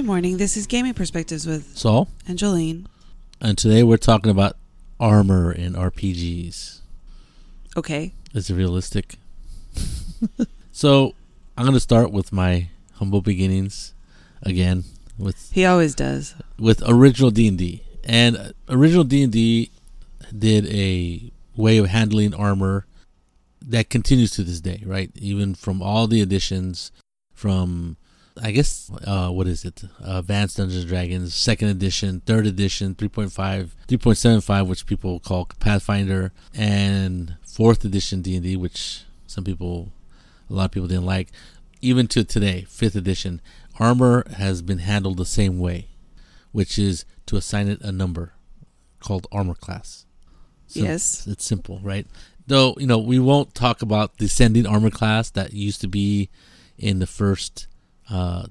Good morning. This is Gaming Perspectives with Saul, and Jolene. and today we're talking about armor in RPGs. Okay. Is it realistic? so I'm gonna start with my humble beginnings again with He always does. with original D and D, and original D and D did a way of handling armor that continues to this day, right? Even from all the editions, from I guess uh, what is it? Uh, Advanced Dungeons and Dragons, second edition, third edition, 3.5, 3.75, which people call Pathfinder, and fourth edition D and D, which some people, a lot of people didn't like. Even to today, fifth edition, armor has been handled the same way, which is to assign it a number called armor class. Sim- Yes. it's simple, right? Though you know we won't talk about descending armor class that used to be in the first uh,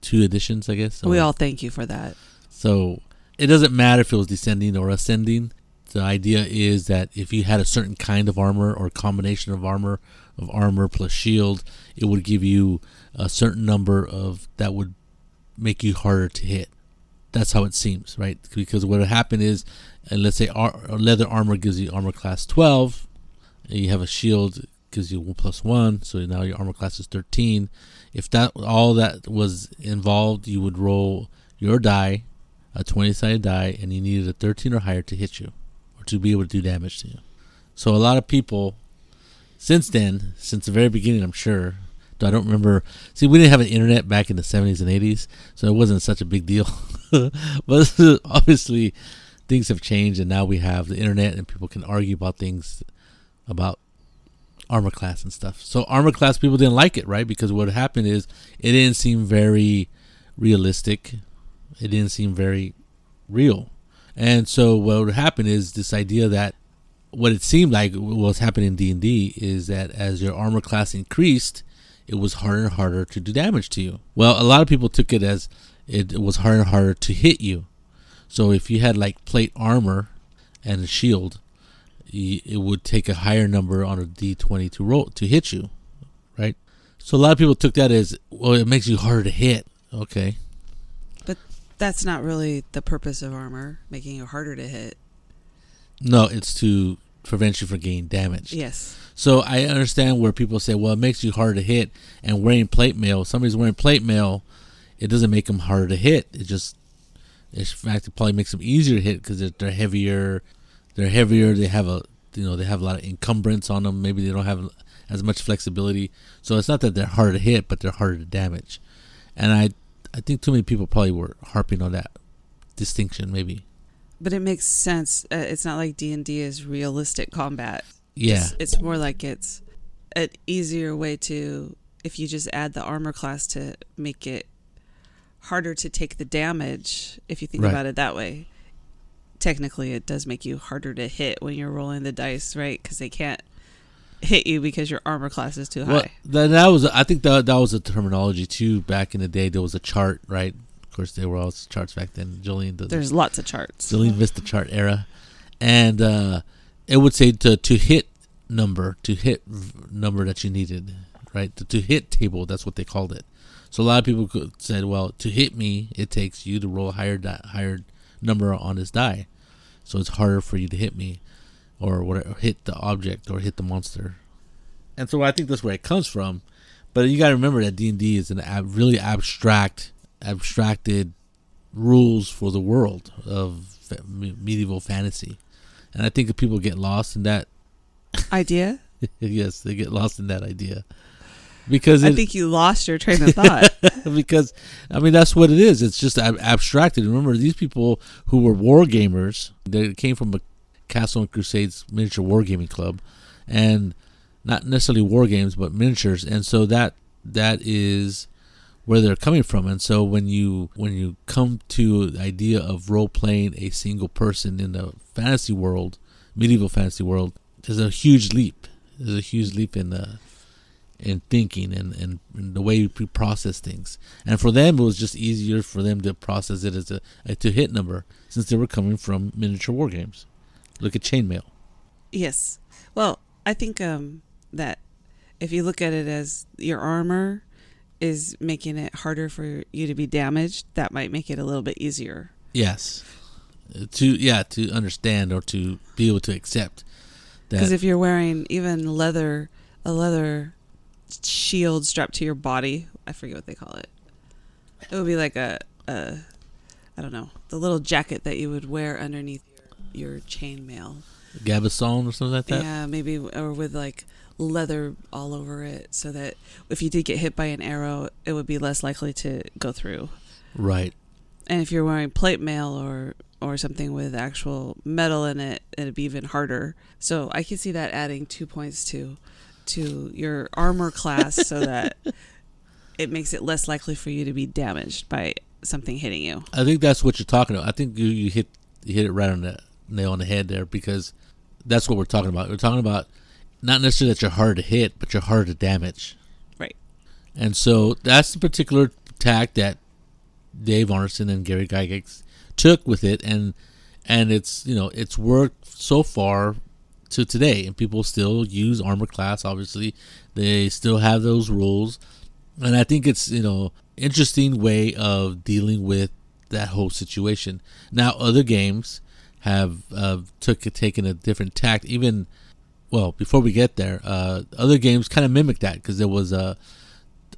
two editions, I guess. We all thank you for that. so it doesn't matter if it was descending or ascending. The idea is that if you had a certain kind of armor or combination of armor, of armor plus shield, it would give you a certain number of that would make you harder to hit. That's how it seems, right? Because what would happen is, and let's say ar- leather armor gives you armor class 12, and you have a shield gives you one plus one, so now your armor class is 13. If that all that was involved, you would roll your die, a 20 sided die, and you needed a 13 or higher to hit you, or to be able to do damage to you. So a lot of people, since then, since the very beginning, I'm sure. though I don't remember. See, we didn't have an internet back in the 70s and 80s, so it wasn't such a big deal. but obviously, things have changed, and now we have the internet, and people can argue about things about armor class and stuff. So armor class people didn't like it, right? Because what happened is it didn't seem very realistic. It didn't seem very real. And so what would happen is this idea that what it seemed like was happening in D&D is that as your armor class increased, it was harder and harder to do damage to you. Well, a lot of people took it as it was harder and harder to hit you. So if you had like plate armor and a shield, it would take a higher number on a d20 to roll to hit you, right? So a lot of people took that as well. It makes you harder to hit. Okay, But that's not really the purpose of armor, making you harder to hit. no, it's to prevent you from getting damaged. Yes. So I understand where people say, well, it makes you harder to hit, and wearing plate mail. If somebody's wearing plate mail, it doesn't make them harder to hit. It just, in fact, it probably makes them easier to hit because they're heavier. They're heavier. They have a, you know, they have a lot of encumbrance on them. Maybe they don't have as much flexibility. So it's not that they're harder to hit, but they're harder to damage. And I, I think too many people probably were harping on that distinction. Maybe, But it makes sense. Uh, it's not like D&D is realistic combat. yeah, It's, it's more like it's an easier way to if you just add the armor class to make it harder to take the damage if you think Right. about it that way. Technically, it does make you harder to hit when you're rolling the dice, right? Because they can't hit you because your armor class is too Well, high. that, that was I think that that was a terminology too. Back in the day, there was a chart, right? Of course, there were all charts back then. Jillian, the There's lots of charts. Jillian Vista chart era, and uh, it would say to to hit number to hit number that you needed, right? To, to hit table, that's what they called it. So a lot of people could, said, well, to hit me, it takes you to roll higher di- higher number on this die, so it's harder for you to hit me, or whatever, hit the object or hit the monster. And so I think that's where it comes from. But you got to remember that D and D is an ab- really abstract, abstracted rules for the world of fa- medieval fantasy, and I think people get lost in that, Idea? yes, they get lost in that idea because I think you lost your train of thought. because I mean that's what it is. It's just ab- abstracted. Remember these people who were war gamers. They came from a Castle and Crusades miniature wargaming club, and not necessarily war games, but miniatures. And so that that is where they're coming from. And so when you when you come to the idea of role playing a single person in the fantasy world, medieval fantasy world, there's a huge leap. There's a huge leap in the in thinking and, and, and the way we process things. And for them, it was just easier for them to process it as a, a to hit number since they were coming from miniature war games. Look at chainmail. Yes. Well, I think um, that if you look at it as your armor is making it harder for you to be damaged, that might make it a little bit easier. Yes. Uh, To yeah, to understand or to be able to accept that Because if you're wearing even leather, a leather shield strapped to your body, I forget what they call it. It would be like a, a I don't know, the little jacket that you would wear underneath your, your chainmail. gambeson or something like that. Yeah, maybe or with like leather all over it, so that if you did get hit by an arrow, it would be less likely to go through. Right. And if you're wearing plate mail or or something with actual metal in it, it'd be even harder. So I can see that adding two points to to your armor class, so that it makes it less likely for you to be damaged by something hitting you. I think that's what you're talking about. I think you, you hit you hit it right on the nail on the head there because that's what we're talking about. We're talking about not necessarily that you're hard to hit, but you're hard to damage. Right. And so that's the particular tack that Dave Arneson and Gary Gygax took with it, and and it's you know it's worked so far to today, and people still use armor class. Obviously, they still have those rules, and I think it's you know interesting way of dealing with that whole situation. Now, other games have uh, took taken a different tact. Even well, before we get there, uh, other games kind of mimic that because there was a.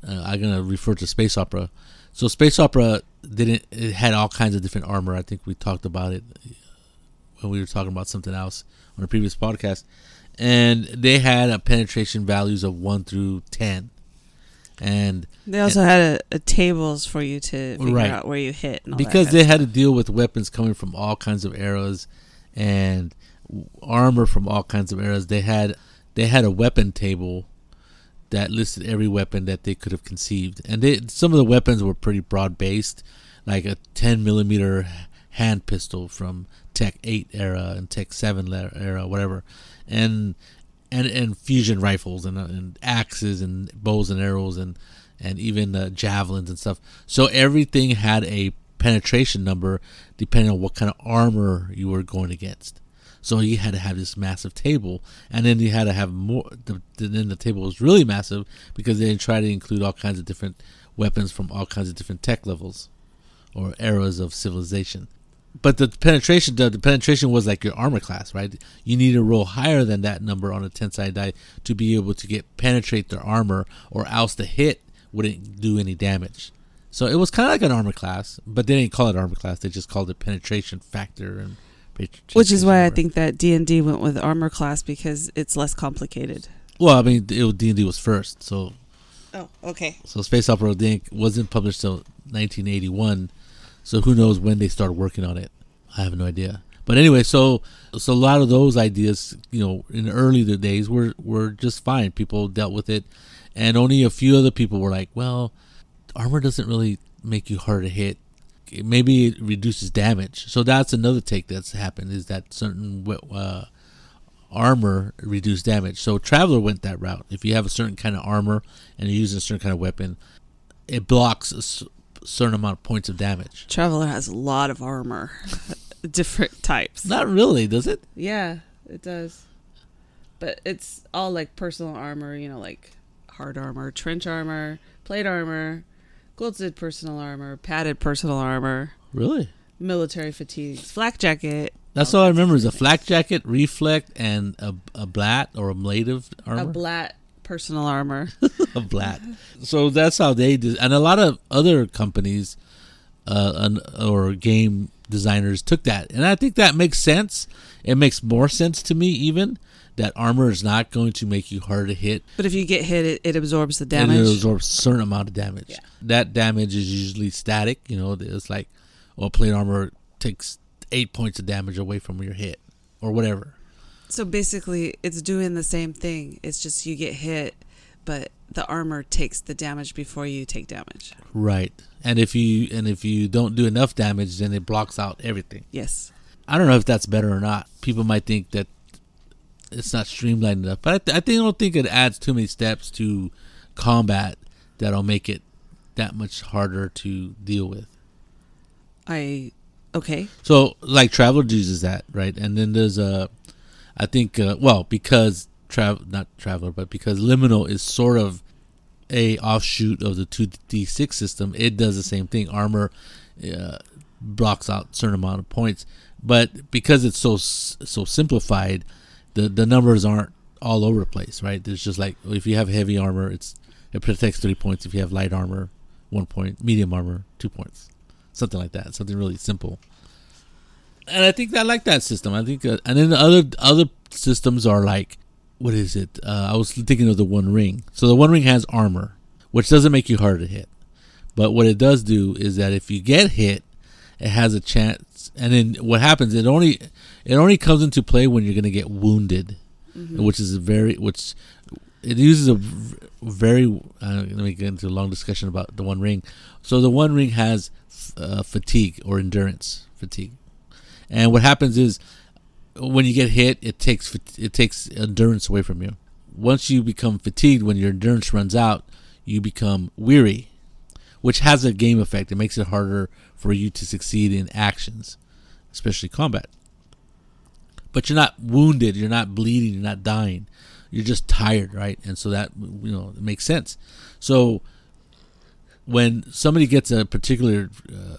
Uh, I'm gonna refer to space opera. So space opera didn't. It had all kinds of different armor. I think we talked about it when we were talking about something else on a previous podcast, and they had a penetration values of one through ten, and They also had a, a tables for you to figure Right. out where you hit, and all because they had to deal with weapons coming from all kinds of eras and armor from all kinds of eras. They had they had a weapon table that listed every weapon that they could have conceived. And they some of the weapons were pretty broad based like a 10 millimeter hand pistol from tech 8 era and tech 7 era whatever and and and fusion rifles and, and axes and bows and arrows and and even uh, javelins and stuff. So everything had a penetration number depending on what kind of armor you were going against. So you had to have this massive table, and then you had to have more. The, then the table was really massive because they tried to include all kinds of different weapons from all kinds of different tech levels or eras of civilization. But the penetration, the, the penetration was like your armor class, right? You need to roll higher than that number on a ten sided die to be able to get penetrate their armor, or else the hit wouldn't do any damage. So it was kind of like an armor class, but they didn't call it armor class. They just called it penetration factor and Which is why I think that D and D went with armor class because it's less complicated. Well, I mean, it D and D was first, so Oh, okay. so Space Opera Dink wasn't published till 1981. So who knows when they started working on it? I have no idea. But anyway, so so a lot of those ideas, you know, in the earlier days were were just fine. People dealt with it, and only a few other people were like, "Well, armor doesn't really make you hard to hit. Maybe it reduces damage." So that's another take that's happened is that certain uh, armor reduce damage. So Traveller went that route. If you have a certain kind of armor and you're using a certain kind of weapon, it blocks certain amount of points of damage. Traveller has a lot of armor, different types. Not really, does it? Yeah, it does. But it's all like personal armor, you know, like hard armor, trench armor, plate armor, quilted personal armor, padded personal armor, Really? military fatigues, flak jacket, That's all I remember is a flak jacket, reflect, and a, a blat or a native armor. a blat personal armor. a blat. So that's how they did, and a lot of other companies uh, an, or game designers took that, and I think that makes sense. It makes more sense to me even that armor is not going to make you hard to hit. but if you get hit, it, it absorbs the And damage. it absorbs a certain amount of damage. Yeah. That damage is usually static. You know, it's like, well, plate armor takes eight points of damage away from your hit, or whatever. So basically, it's doing the same thing. It's just you get hit, but the armor takes the damage before you take damage. Right. And if you and if you don't do enough damage, then it blocks out everything. Yes. I don't know if that's better or not. People might think that it's not streamlined enough, but I, th- I think I don't think it adds too many steps to combat that'll make it that much harder to deal with. I okay. So, like Traveller uses that, right? And then there's a, I think, uh, well, because travel not Traveller, but because Liminal is sort of a offshoot of the 2d6 system. It does the same thing. Armor uh, blocks out certain amount of points, but because it's so so simplified, the the numbers aren't all over the place, right? There's just like if you have heavy armor, it's it protects three points. If you have light armor, one point. Medium armor, two points. Something like that. Something really simple. And I think I like that system. I think, uh, and then the other other systems are like, what is it? Uh, I was thinking of the One Ring. So the One Ring has armor, which doesn't make you harder to hit. But what it does do is that if you get hit, it has a chance. And then what happens? It only it only comes into play when you're going to get wounded, mm-hmm. which is a very which it uses a very. Uh, let me get into a long discussion about the One Ring. So the One Ring has uh, fatigue or endurance fatigue, and what happens is when you get hit, it takes it takes endurance away from you. Once you become fatigued, when your endurance runs out, you become weary, which has a game effect. It makes it harder for you to succeed in actions, especially combat. But you're not wounded, you're not bleeding, you're not dying you're just tired, right? And so that you know it makes sense. So when somebody gets a particular uh,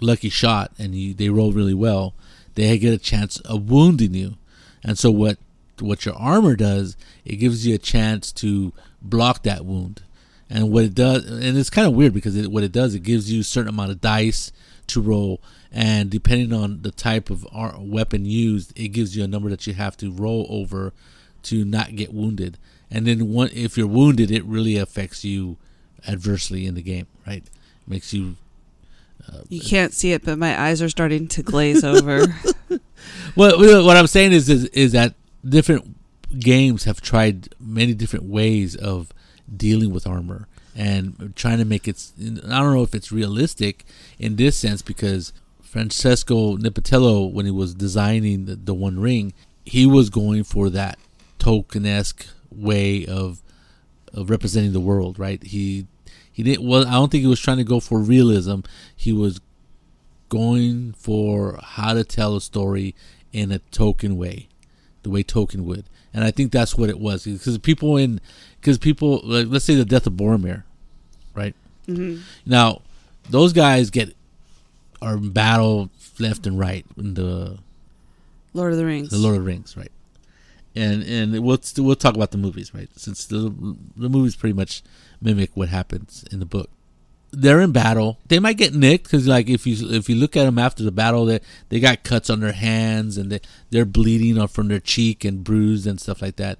lucky shot and you, they roll really well, they get a chance of wounding you. And so what what your armor does, it gives you a chance to block that wound. And what it does, and it's kind of weird because it, what it does, it gives you a certain amount of dice to roll, and depending on the type of weapon used, it gives you a number that you have to roll over to not get wounded. And then one, if you're wounded, it really affects you adversely in the game, right? Makes you. Uh, you can't see it, but my eyes are starting to glaze over. well, what I'm saying is, is is that different games have tried many different ways of dealing with armor and trying to make it. I don't know if it's realistic in this sense because Francesco Nepitello, when he was designing the, the One Ring, he was going for that Tolkien esque way of of representing the world, right? He he didn't well I don't think he was trying to go for realism. He was going for how to tell a story in a Tolkien way, the way Tolkien would. And I think that's what it was because people in because people like let's say the death of Boromir, right? Mm-hmm. Now those guys get are in battle left and right in the Lord of the Rings. The Lord of the Rings, right? and and we'll we'll talk about the movies, right? Since the the movies pretty much mimic what happens in the book. They're in battle. They might get nicked because, like, if you if you look at them after the battle, they they got cuts on their hands and they they're bleeding from their cheek and bruised and stuff like that.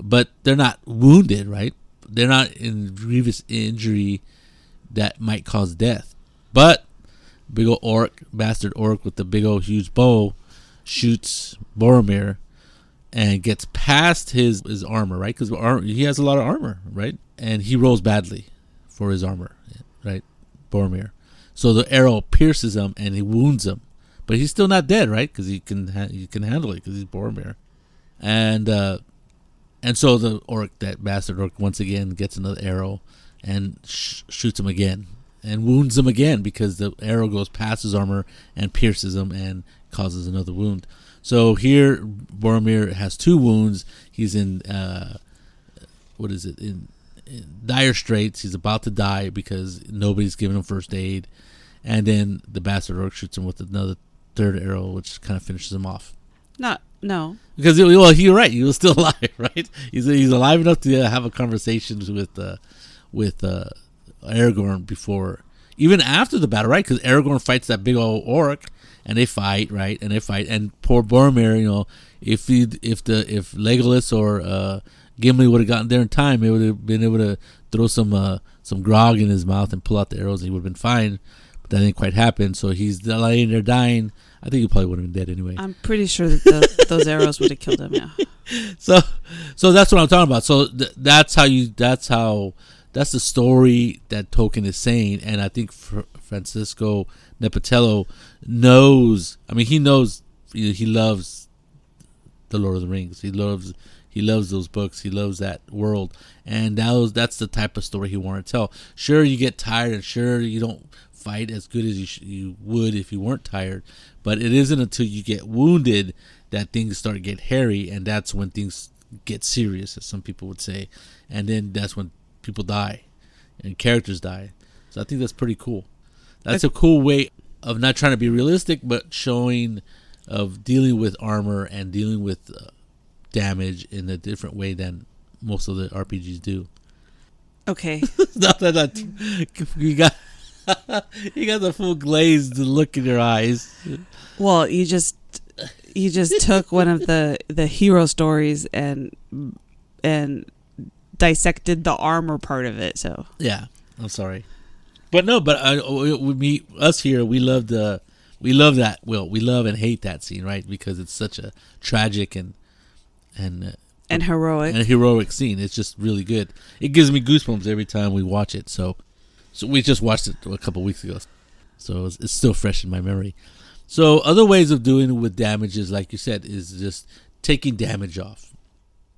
But they're not wounded, right? They're not in grievous injury that might cause death. But big old orc, bastard orc with the big old huge bow, shoots Boromir and gets past his his armor, right? Because he has a lot of armor, right? And he rolls badly for his armor, right? Boromir. So the arrow pierces him and he wounds him, but he's still not dead, right? Because he can ha- he can handle it because he's Boromir, and uh, and so the orc, that bastard orc, once again gets another arrow and sh- shoots him again and wounds him again because the arrow goes past his armor and pierces him and causes another wound. So here, Boromir has two wounds. He's in uh, what is it? In, in, dire straits. He's about to die because nobody's giving him first aid, and then the bastard orc shoots him with another third arrow, which kind of finishes him off. Not no. Because well, you're right. He was still alive, right? He's he's alive enough to have a conversation with uh, with uh, Aragorn before, even after the battle, right? Because Aragorn fights that big old orc, and they fight, right? And they fight, and poor Boromir, you know, if he, if the if Legolas or uh, Gimli would have gotten there in time, he would have been able to throw some uh, some grog in his mouth and pull out the arrows, and he would have been fine. But that didn't quite happen. So he's laying there dying. I think he probably would have been dead anyway. I'm pretty sure that the, those arrows would have killed him. Yeah. So, so that's what I'm talking about. So th- that's how you. That's how. That's the story that Tolkien is saying, and I think Fr- Francisco Nepitello knows. I mean, he knows. He loves the Lord of the Rings. He loves. He loves those books. He loves that world, and that was that's the type of story he wanted to tell. Sure, you get tired, and sure, you don't fight as good as you sh- you would if you weren't tired. But it isn't until you get wounded that things start get hairy, and that's when things get serious, as some people would say, and then that's when people die. and characters die. So I think that's pretty cool. That's a cool way of not trying to be realistic, but showing of dealing with armor and dealing with uh, damage in a different way than most of the RPGs do. Okay. no, no, no. You got you got the full glazed look in your eyes. Well, you just you just took one of the the hero stories and and dissected the armor part of it. So Yeah, I'm sorry, but no, but uh, I, we, we us here we love the we love that. Well, we love and hate that scene, right? Because it's such a tragic and and uh, and heroic. and a heroic scene. It's just really good. It gives me goosebumps every time we watch it. So, so we just watched it a couple weeks ago, so it's, it's still fresh in my memory. So, other ways of doing it with damages, like you said, is just taking damage off.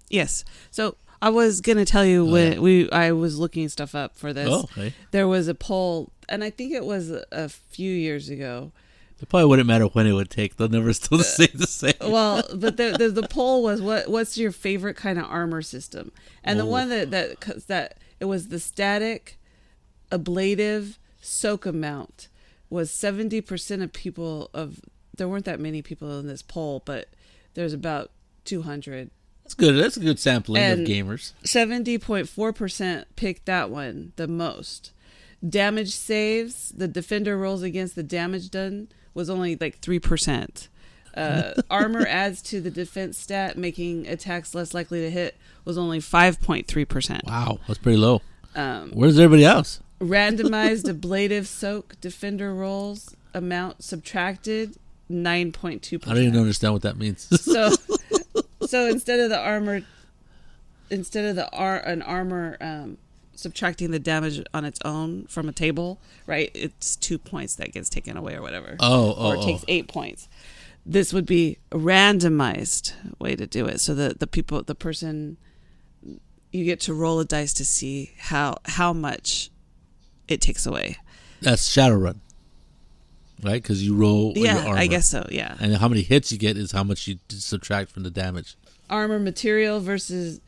yes. So I was gonna tell you when yeah. we I was looking stuff up for this. Oh, okay. There was a poll, and I think it was a few years ago. It probably wouldn't matter when it would take. They'll never still uh, say the same. Well, but the, the the poll was what what's your favorite kind of armor system? And the Oh. one that that oh. 'cause that it was the static ablative soak amount was 70% of people of there weren't that many people in this poll, but there's about 200. That's good. That's a good sampling And- of gamers. 70.4% picked that one the most. Damage saves, the defender rolls against the damage done was only like 3%. Uh, armor adds to the defense stat, making attacks less likely to hit, was only 5.3%. Wow, that's pretty low. Um, Where's everybody else? randomized ablative soak defender rolls amount subtracted 9.2%. I don't even understand what that means. so so instead of the armor instead of the ar- an armor um subtracting the damage on its own from a table right it's two points that gets taken away or whatever oh, oh, or it oh. takes oh. eight points this would be a randomized way to do it so that the people the person you get to roll a dice to see how how much it takes away that's Shadowrun, right? Because you roll your yeah i guess so yeah And how many hits you get is how much you subtract from the damage. armor material versus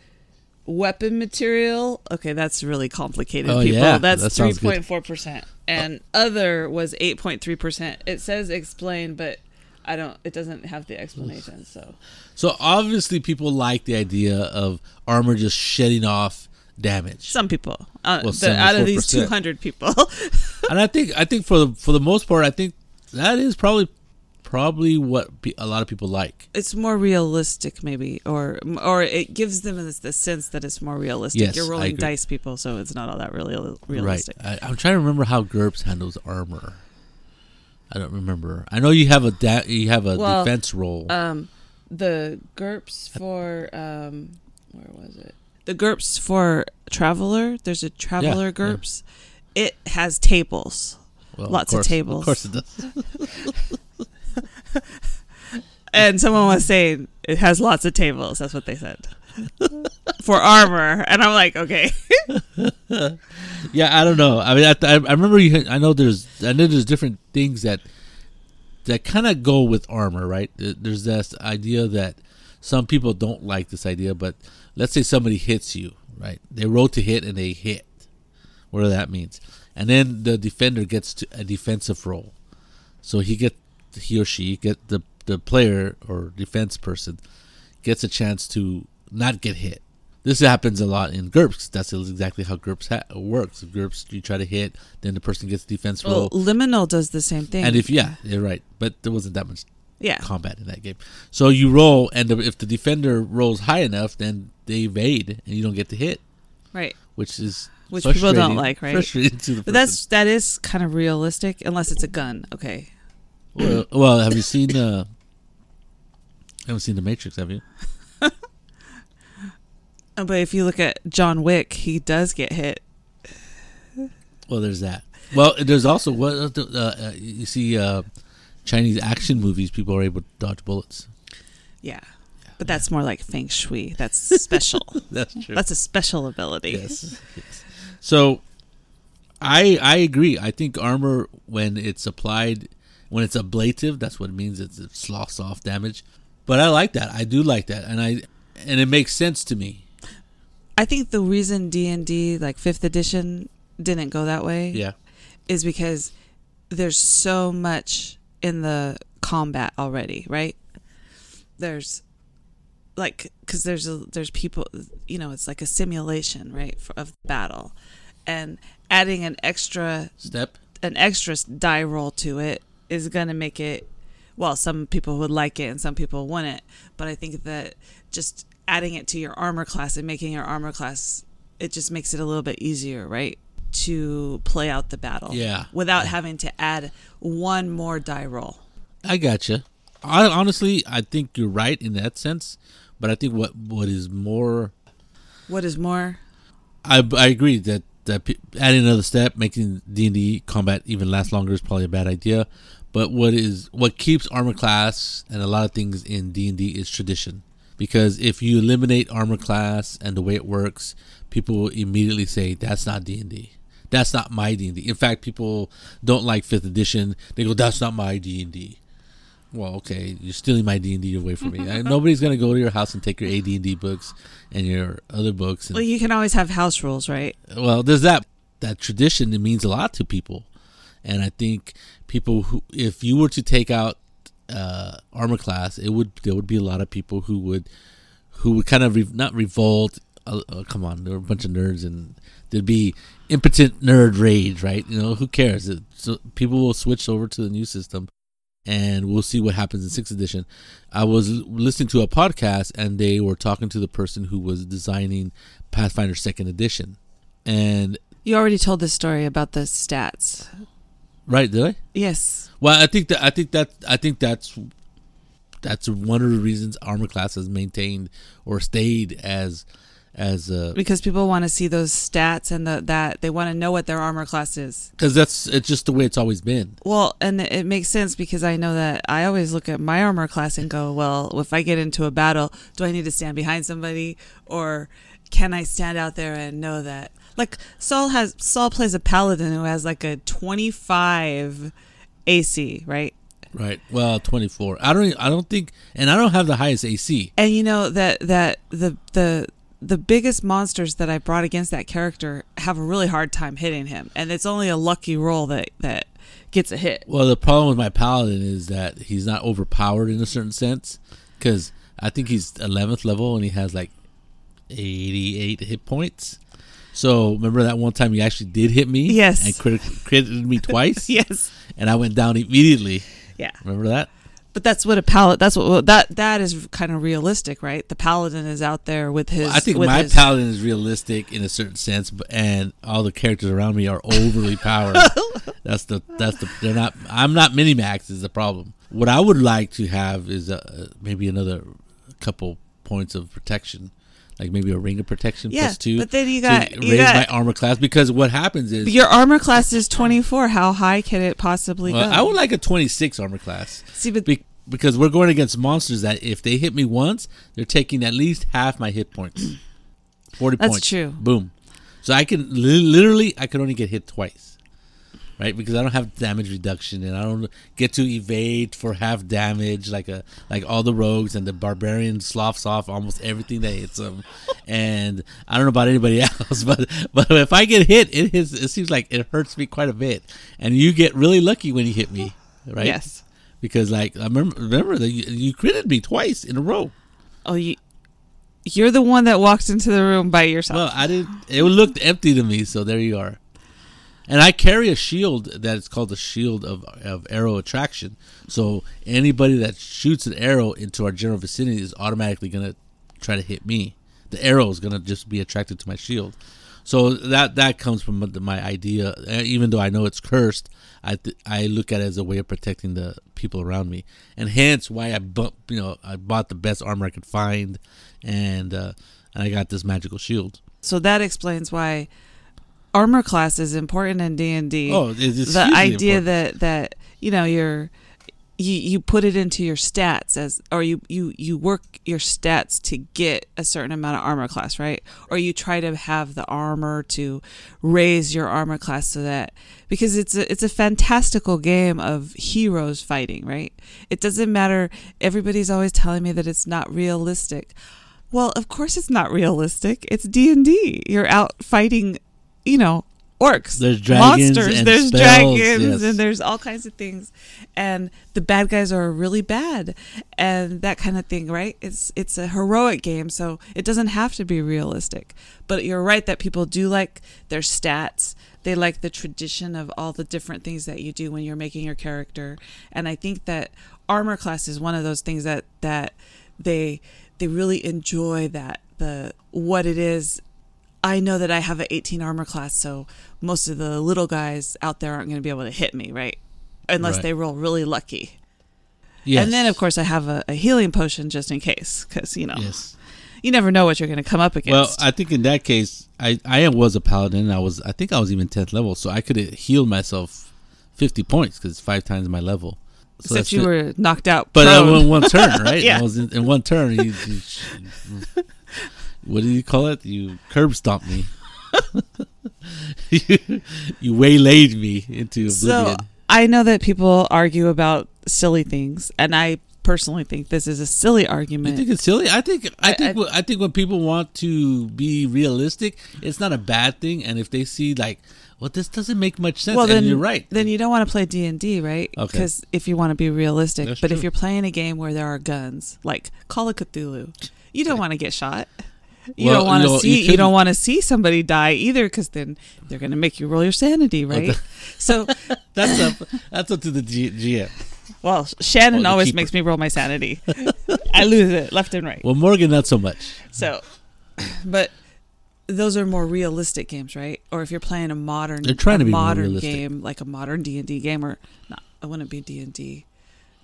weapon material. Okay, that's really complicated, Oh, people. yeah, that's that three sounds good. point four percent, and other was eight point three percent. It says explain, but I don't. It doesn't have the explanation. So So obviously, people like the idea of armor just shedding off damage. some people, uh, Well, the, out of these two hundred people, and I think I think for the for the most part, I think that is probably probably what a lot of people like. it's more realistic, maybe, or or it gives them this, the sense that it's more realistic. Yes, You're rolling dice, people, so it's not all that really realistic. Right. I, I'm trying to remember how GURPS handles armor. I don't remember. I know you have a da- you have a Well, defense roll. um the GURPS for um where was it? The GURPS for Traveller. There's a Traveller yeah. GURPS. It has tables. Well, lots of course- tables. Of course it does. And someone was saying it has lots of tables. That's what they said. for armor. And I'm like, okay. Yeah, I don't know. I mean, I, I remember you. I know there's. I know there's different things that that kind of go with armor, right? There's this idea that some people don't like this idea, but let's say somebody hits you, right? They roll to hit and they hit, whatever that means, and then the defender gets to a defensive roll, so he get he or she get the the player or defense person gets a chance to not get hit. This happens a lot in GURPS. That's exactly how GURPS ha- works. GURPS, you try to hit, then the person gets defense roll. Well, Liminal does the same thing. and if, yeah, you're right. But there wasn't that much yeah. combat in that game. So you roll, and the, if the defender rolls high enough, then they evade, and you don't get to hit, Right. which is Which people don't like, right? Frustrating to the But person. that's that is kind of realistic unless it's a gun. Okay. Well, well, have you seen? Uh, haven't seen the Matrix, have you? Uh, But if you look at John Wick, he does get hit. Well, there's that. Well, there's also what uh, uh, you see uh, Chinese action movies. People are able to dodge bullets. Yeah. But that's more like feng shui. That's special. That's true. that's a special ability. yes. yes. So, I I agree. I think armor when it's applied, when it's ablative, that's what it means. It's it sloughs off damage. But I like that. I do like that, and I and it makes sense to me. I think the reason D and D like fifth edition didn't go that way Yeah. is because there's so much in the combat already, right? There's like because there's a, there's people, you know, it's like a simulation, right, for, of battle, and adding an extra Step. an extra die roll to it is going to make it well some people would like it and some people wouldn't but i think that just adding it to your armor class and making your armor class it just makes it a little bit easier right to play out the battle Yeah. without having to add one more die roll I gotcha. I honestly, I think you're right in that sense, but I think what what is more, what is more I, I agree that that adding another step, making D and D combat even last longer is probably a bad idea. But what is what keeps armor class and a lot of things in D and D is tradition. Because if you eliminate armor class and the way it works, people will immediately say that's not D and D. That's not my D and D. In fact, people don't like fifth edition. They go, "That's not my D and D." Well, okay, you're stealing my D and D away from me. Nobody's gonna go to your house and take your AD and D books and your other books. And, well you can always have house rules right well, there's that that tradition. It means a lot to people, and I think people who, if you were to take out uh, armor class, it would there would be a lot of people who would who would kind of re, not revolt. Uh, uh, come on, there were a bunch of nerds, and there'd be impotent nerd rage, right? You know, who cares? It, so people will switch over to the new system, and we'll see what happens in sixth edition. I was listening to a podcast, and they were talking to the person who was designing Pathfinder second edition, and you already told this story about the stats right, did I? yes Well, I think that I think that I think that's that's one of the reasons armor class has maintained or stayed as as uh because people want to see those stats and the, that they want to know what their armor class is because that's it's just the way it's always been. Well, and it makes sense because I know that I always look at my armor class and go, well, if I get into a battle, do I need to stand behind somebody or can I stand out there and know that like Saul has Saul plays a paladin who has like a 25 AC, right? Right. Well, twenty four. I don't. I don't think, and I don't have the highest AC. And you know that that the the the biggest monsters that I brought against that character have a really hard time hitting him, and it's only a lucky roll that that gets a hit. Well, the problem with my paladin is that he's not overpowered in a certain sense, because I think he's eleventh level and he has like eighty eight hit points. So remember that one time he actually did hit me, Yes. and crit- credited me twice, Yes. and I went down immediately. Yeah. Remember that? But that's what a paladin. That's what that that is kind of realistic, right? The paladin is out there with his. I think my his, paladin is realistic in a certain sense, but and all the characters around me are overly powered. that's the that's the they're not. I'm not minimax is the problem. What I would like to have is uh, maybe another couple points of protection, like maybe a ring of protection Yeah, plus two. but then you to got- you raise got- my armor class because what happens is Your armor class is twenty four. How high can it possibly well, go? I would like a 26 armor class. See, but Be- because we're going against monsters that if they hit me once, they're taking at least half my hit points. Forty That's points. true. Boom. So I can li- literally I could only get hit twice, right? Because I don't have damage reduction and I don't get to evade for half damage like a like all the rogues and the barbarian sloughs off almost everything that hits them. and I don't know about anybody else, but but if I get hit, it hits. It seems like it hurts me quite a bit. And you get really lucky when you hit me, right? yes. because like I remember remember that you, you critted me twice in a row. Oh, you. You're the one that walked into the room by yourself. Well, I didn't. It looked empty to me, so there you are. And I carry a shield that is called the shield of of arrow attraction. So anybody that shoots an arrow into our general vicinity is automatically gonna try to hit me. The arrow is gonna just be attracted to my shield. So that that comes from my idea. Uh, Even though I know it's cursed, I th- I look at it as a way of protecting the people around me, and hence why I bump. You know, I bought the best armor I could find, and uh, and I got this magical shield. so that explains why armor class is important in D and D. Oh, it's, the idea important. that that you know you're you you put it into your stats as or you you you work your stats to get a certain amount of armor class right? Or you try to have the armor to raise your armor class so that because it's a it's a fantastical game of heroes fighting right? It doesn't matter. Everybody's always telling me that it's not realistic. Well of course it's not realistic. It's d&d you're out fighting you know orcs, There's dragons monsters, there's spells, dragons, yes. and there's all kinds of things, and the bad guys are really bad, and that kind of thing, right? It's it's a heroic game, so it doesn't have to be realistic. But you're right that people do like their stats. They like the tradition of all the different things that you do when you're making your character, and I think that armor class is one of those things that that they they really enjoy that the what it is I know that I have an 18 armor class, so most of the little guys out there aren't going to be able to hit me, right? Unless Right. they roll really lucky. Yes. And then, of course, I have a, a healing potion just in case, because, you know, yes. you never know what you're going to come up against. Well. I think in that case, I I was a paladin. I was I think I was even tenth level, so I could have healed myself fifty points because it's five times my level. So Except you it. were knocked out. But in one turn, right? Yeah. I was in, in one turn. You, you, what do you call it? You curb stomped me. you, you waylaid me into oblivion. So I know that people argue about silly things, and I personally think this is a silly argument. you think it's silly? I think I I- think I, think when people want to be realistic, it's not a bad thing. And if they see like, well, this doesn't make much sense, well, and then you're right. Then you don't want to play D and D, right? Okay. Because if you want to be realistic, That's but if you're playing a game where there are guns, like Call of Cthulhu, you don't want to get shot. You Well, don't want to you see. You, couldn't- don't want to see somebody die either, because then they're going to make you roll your sanity, oh, right? so, That's up. That's up to the G- GM. well, Shannon always keeper. makes me roll my sanity. I lose it left and right. Well, Morgan, not so much. So, but those are more realistic games, right? Or if you're playing a modern, They're trying to be modern game, like a modern D and D game, or not, i wouldn't be D and D,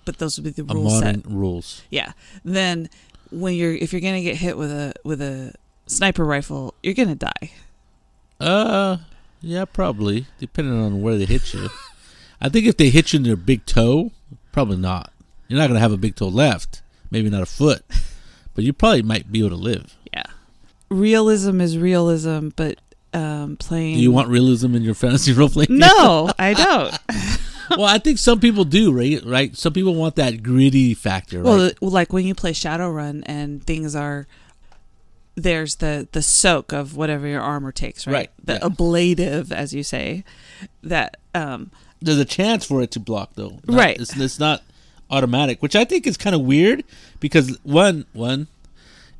but those would be the rule set. rules. Yeah. Then when you're if you're gonna get hit with a with a sniper rifle, you're gonna die. Uh, yeah, probably depending on where they hit you. I think if they hit you in your big toe, probably not. You're not gonna have a big toe left. Maybe not a foot, but you probably might be able to live. Yeah. Realism is realism, but um, playing. Do you want realism in your fantasy role playing? No, I don't. well, I think some people do, right? Right. Some people want that gritty factor. Right? Well, like when you play Shadowrun and things are there's the the soak of whatever your armor takes, right? Right, The yeah. ablative, as you say, that um There's a chance for it to block, though. Not- Right. It's, it's not automatic, which I think is kind of weird because one, one,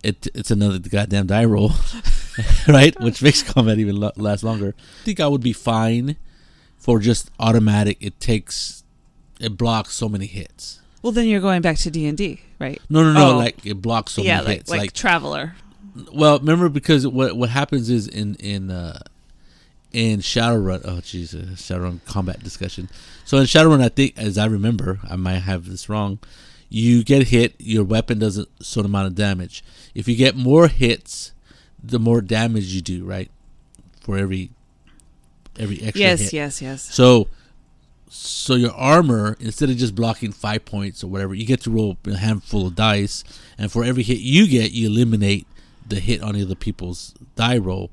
it it's another goddamn die roll, right? Which makes combat even lo- last longer. I think I would be fine for just automatic. It takes, it blocks so many hits. well then you're going back to D and D, right? No, no, no. Oh. Like it blocks so yeah, many like, hits. like Like, Traveller. well, remember because what what happens is in in uh in Shadowrun. Oh, Jesus, Shadowrun combat discussion. So in Shadowrun, I think, as I remember, I might have this wrong. You get hit, your weapon does a certain amount of damage. If you get more hits, the more damage you do, right? For every every extra Yes, hit. yes, yes. So, so your armor instead of just blocking five points or whatever, you get to roll a handful of dice, and for every hit you get, you eliminate the hit on the other people's die roll.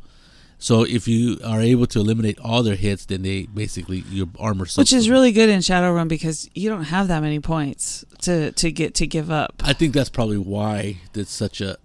So if you are able to eliminate all their hits, then they basically your armor. Which is subs- really good in Shadowrun because you don't have that many points to to get to give up. I think that's probably why it's such a.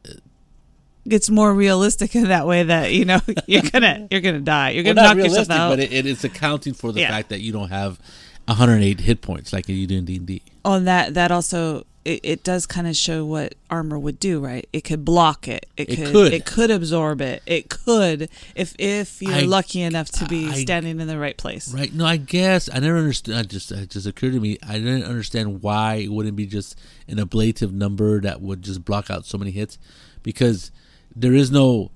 It's more realistic in that way that you know you're gonna you're gonna die. You're gonna not knock yourself out. but it, it is accounting for the Yeah. fact that you don't have 108 hit points like you do in D and D. Oh, and that that also it, it does kind of show what armor would do, right? It could block it. It, It could, could. it could absorb it. It could if if you're I- lucky enough to be I- standing in the right place. Right. No, I guess I never understood. I just it just occurred to me. I didn't understand why it wouldn't be just an ablative number that would just block out so many hits, because there is no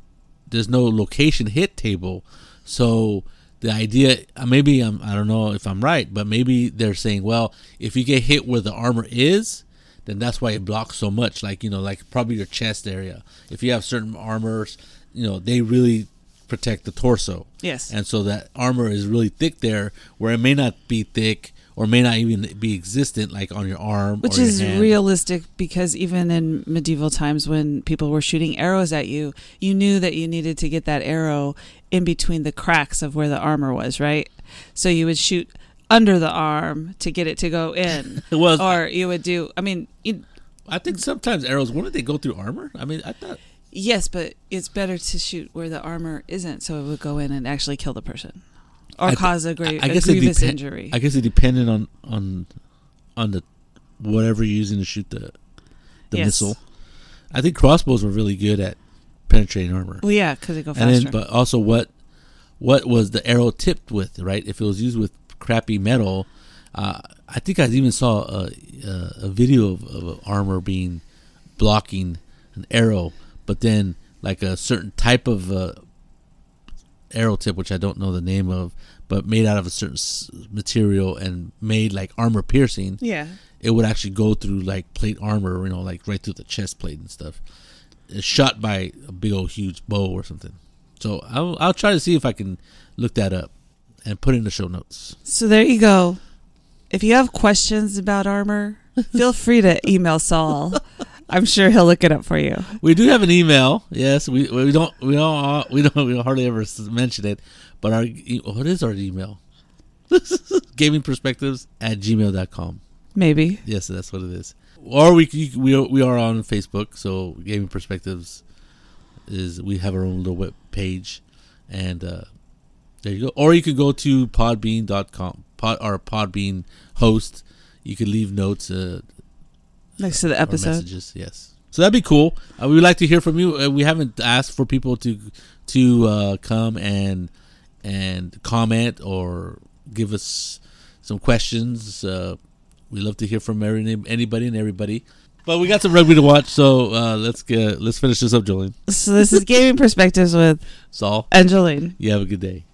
there's no location hit table. So the idea uh, maybe I'm I don't know if I'm right, but maybe they're saying, well, if you get hit where the armor is, then that's why it blocks so much. Like you know, like probably your chest area. If you have certain armors, you know, they really protect the torso. Yes. And so that armor is really thick there, where it may not be thick or may not even be existent, like on your arm. Which your is hand. realistic because even in medieval times when people were shooting arrows at you, you knew that you needed to get that arrow in between the cracks of where the armor was, right? So you would shoot under the arm to get it to go in. Well, or you would do I mean, you, I think sometimes arrows wouldn't they go through armor? I mean, I thought yes, but it's better to shoot where the armor isn't so it would go in and actually kill the person. Or I- cause a great I a guess it grievous injury. I guess it depended on on on the whatever you're using to shoot the the Yes. missile. I think crossbows were really good at penetrating armor. well, yeah, because they go and faster. then but also what what was the arrow tipped with right if it was used with crappy metal uh, i think i even saw a, a, a video of, of armor being blocking an arrow but then like a certain type of uh, arrow tip which i don't know the name of but made out of a certain material and made like armor piercing yeah, it would actually go through like plate armor you know like right through the chest plate and stuff it's shot by a big old huge bow or something so I'll, I'll try to see if i can look that up and put in the show notes So there you go. If you have questions about armor, feel free to email Saul. I'm sure he'll look it up for you. we do have an email yes we, we don't we don't we don't we hardly ever mention it but our what is our email gaming perspectives at gmail.com Maybe. Yes, that's what it is. Or we we are, we are on Facebook. So Gaming Perspectives is we have our own little web page, and uh, there you go. Or you could go to Podbean.com, pod, our Podbean host. You could leave notes uh, Next to the episode. messages. Yes, so that'd be cool. Uh, we would like to hear from you. Uh, we haven't asked for people to to uh, come and and comment or give us some questions. Uh, we love to hear from every, anybody and everybody. But we got some rugby to watch, so uh, let's get let's finish this up, Jolene. So this is Gaming Perspectives with Saul, Angeline. you have a good day.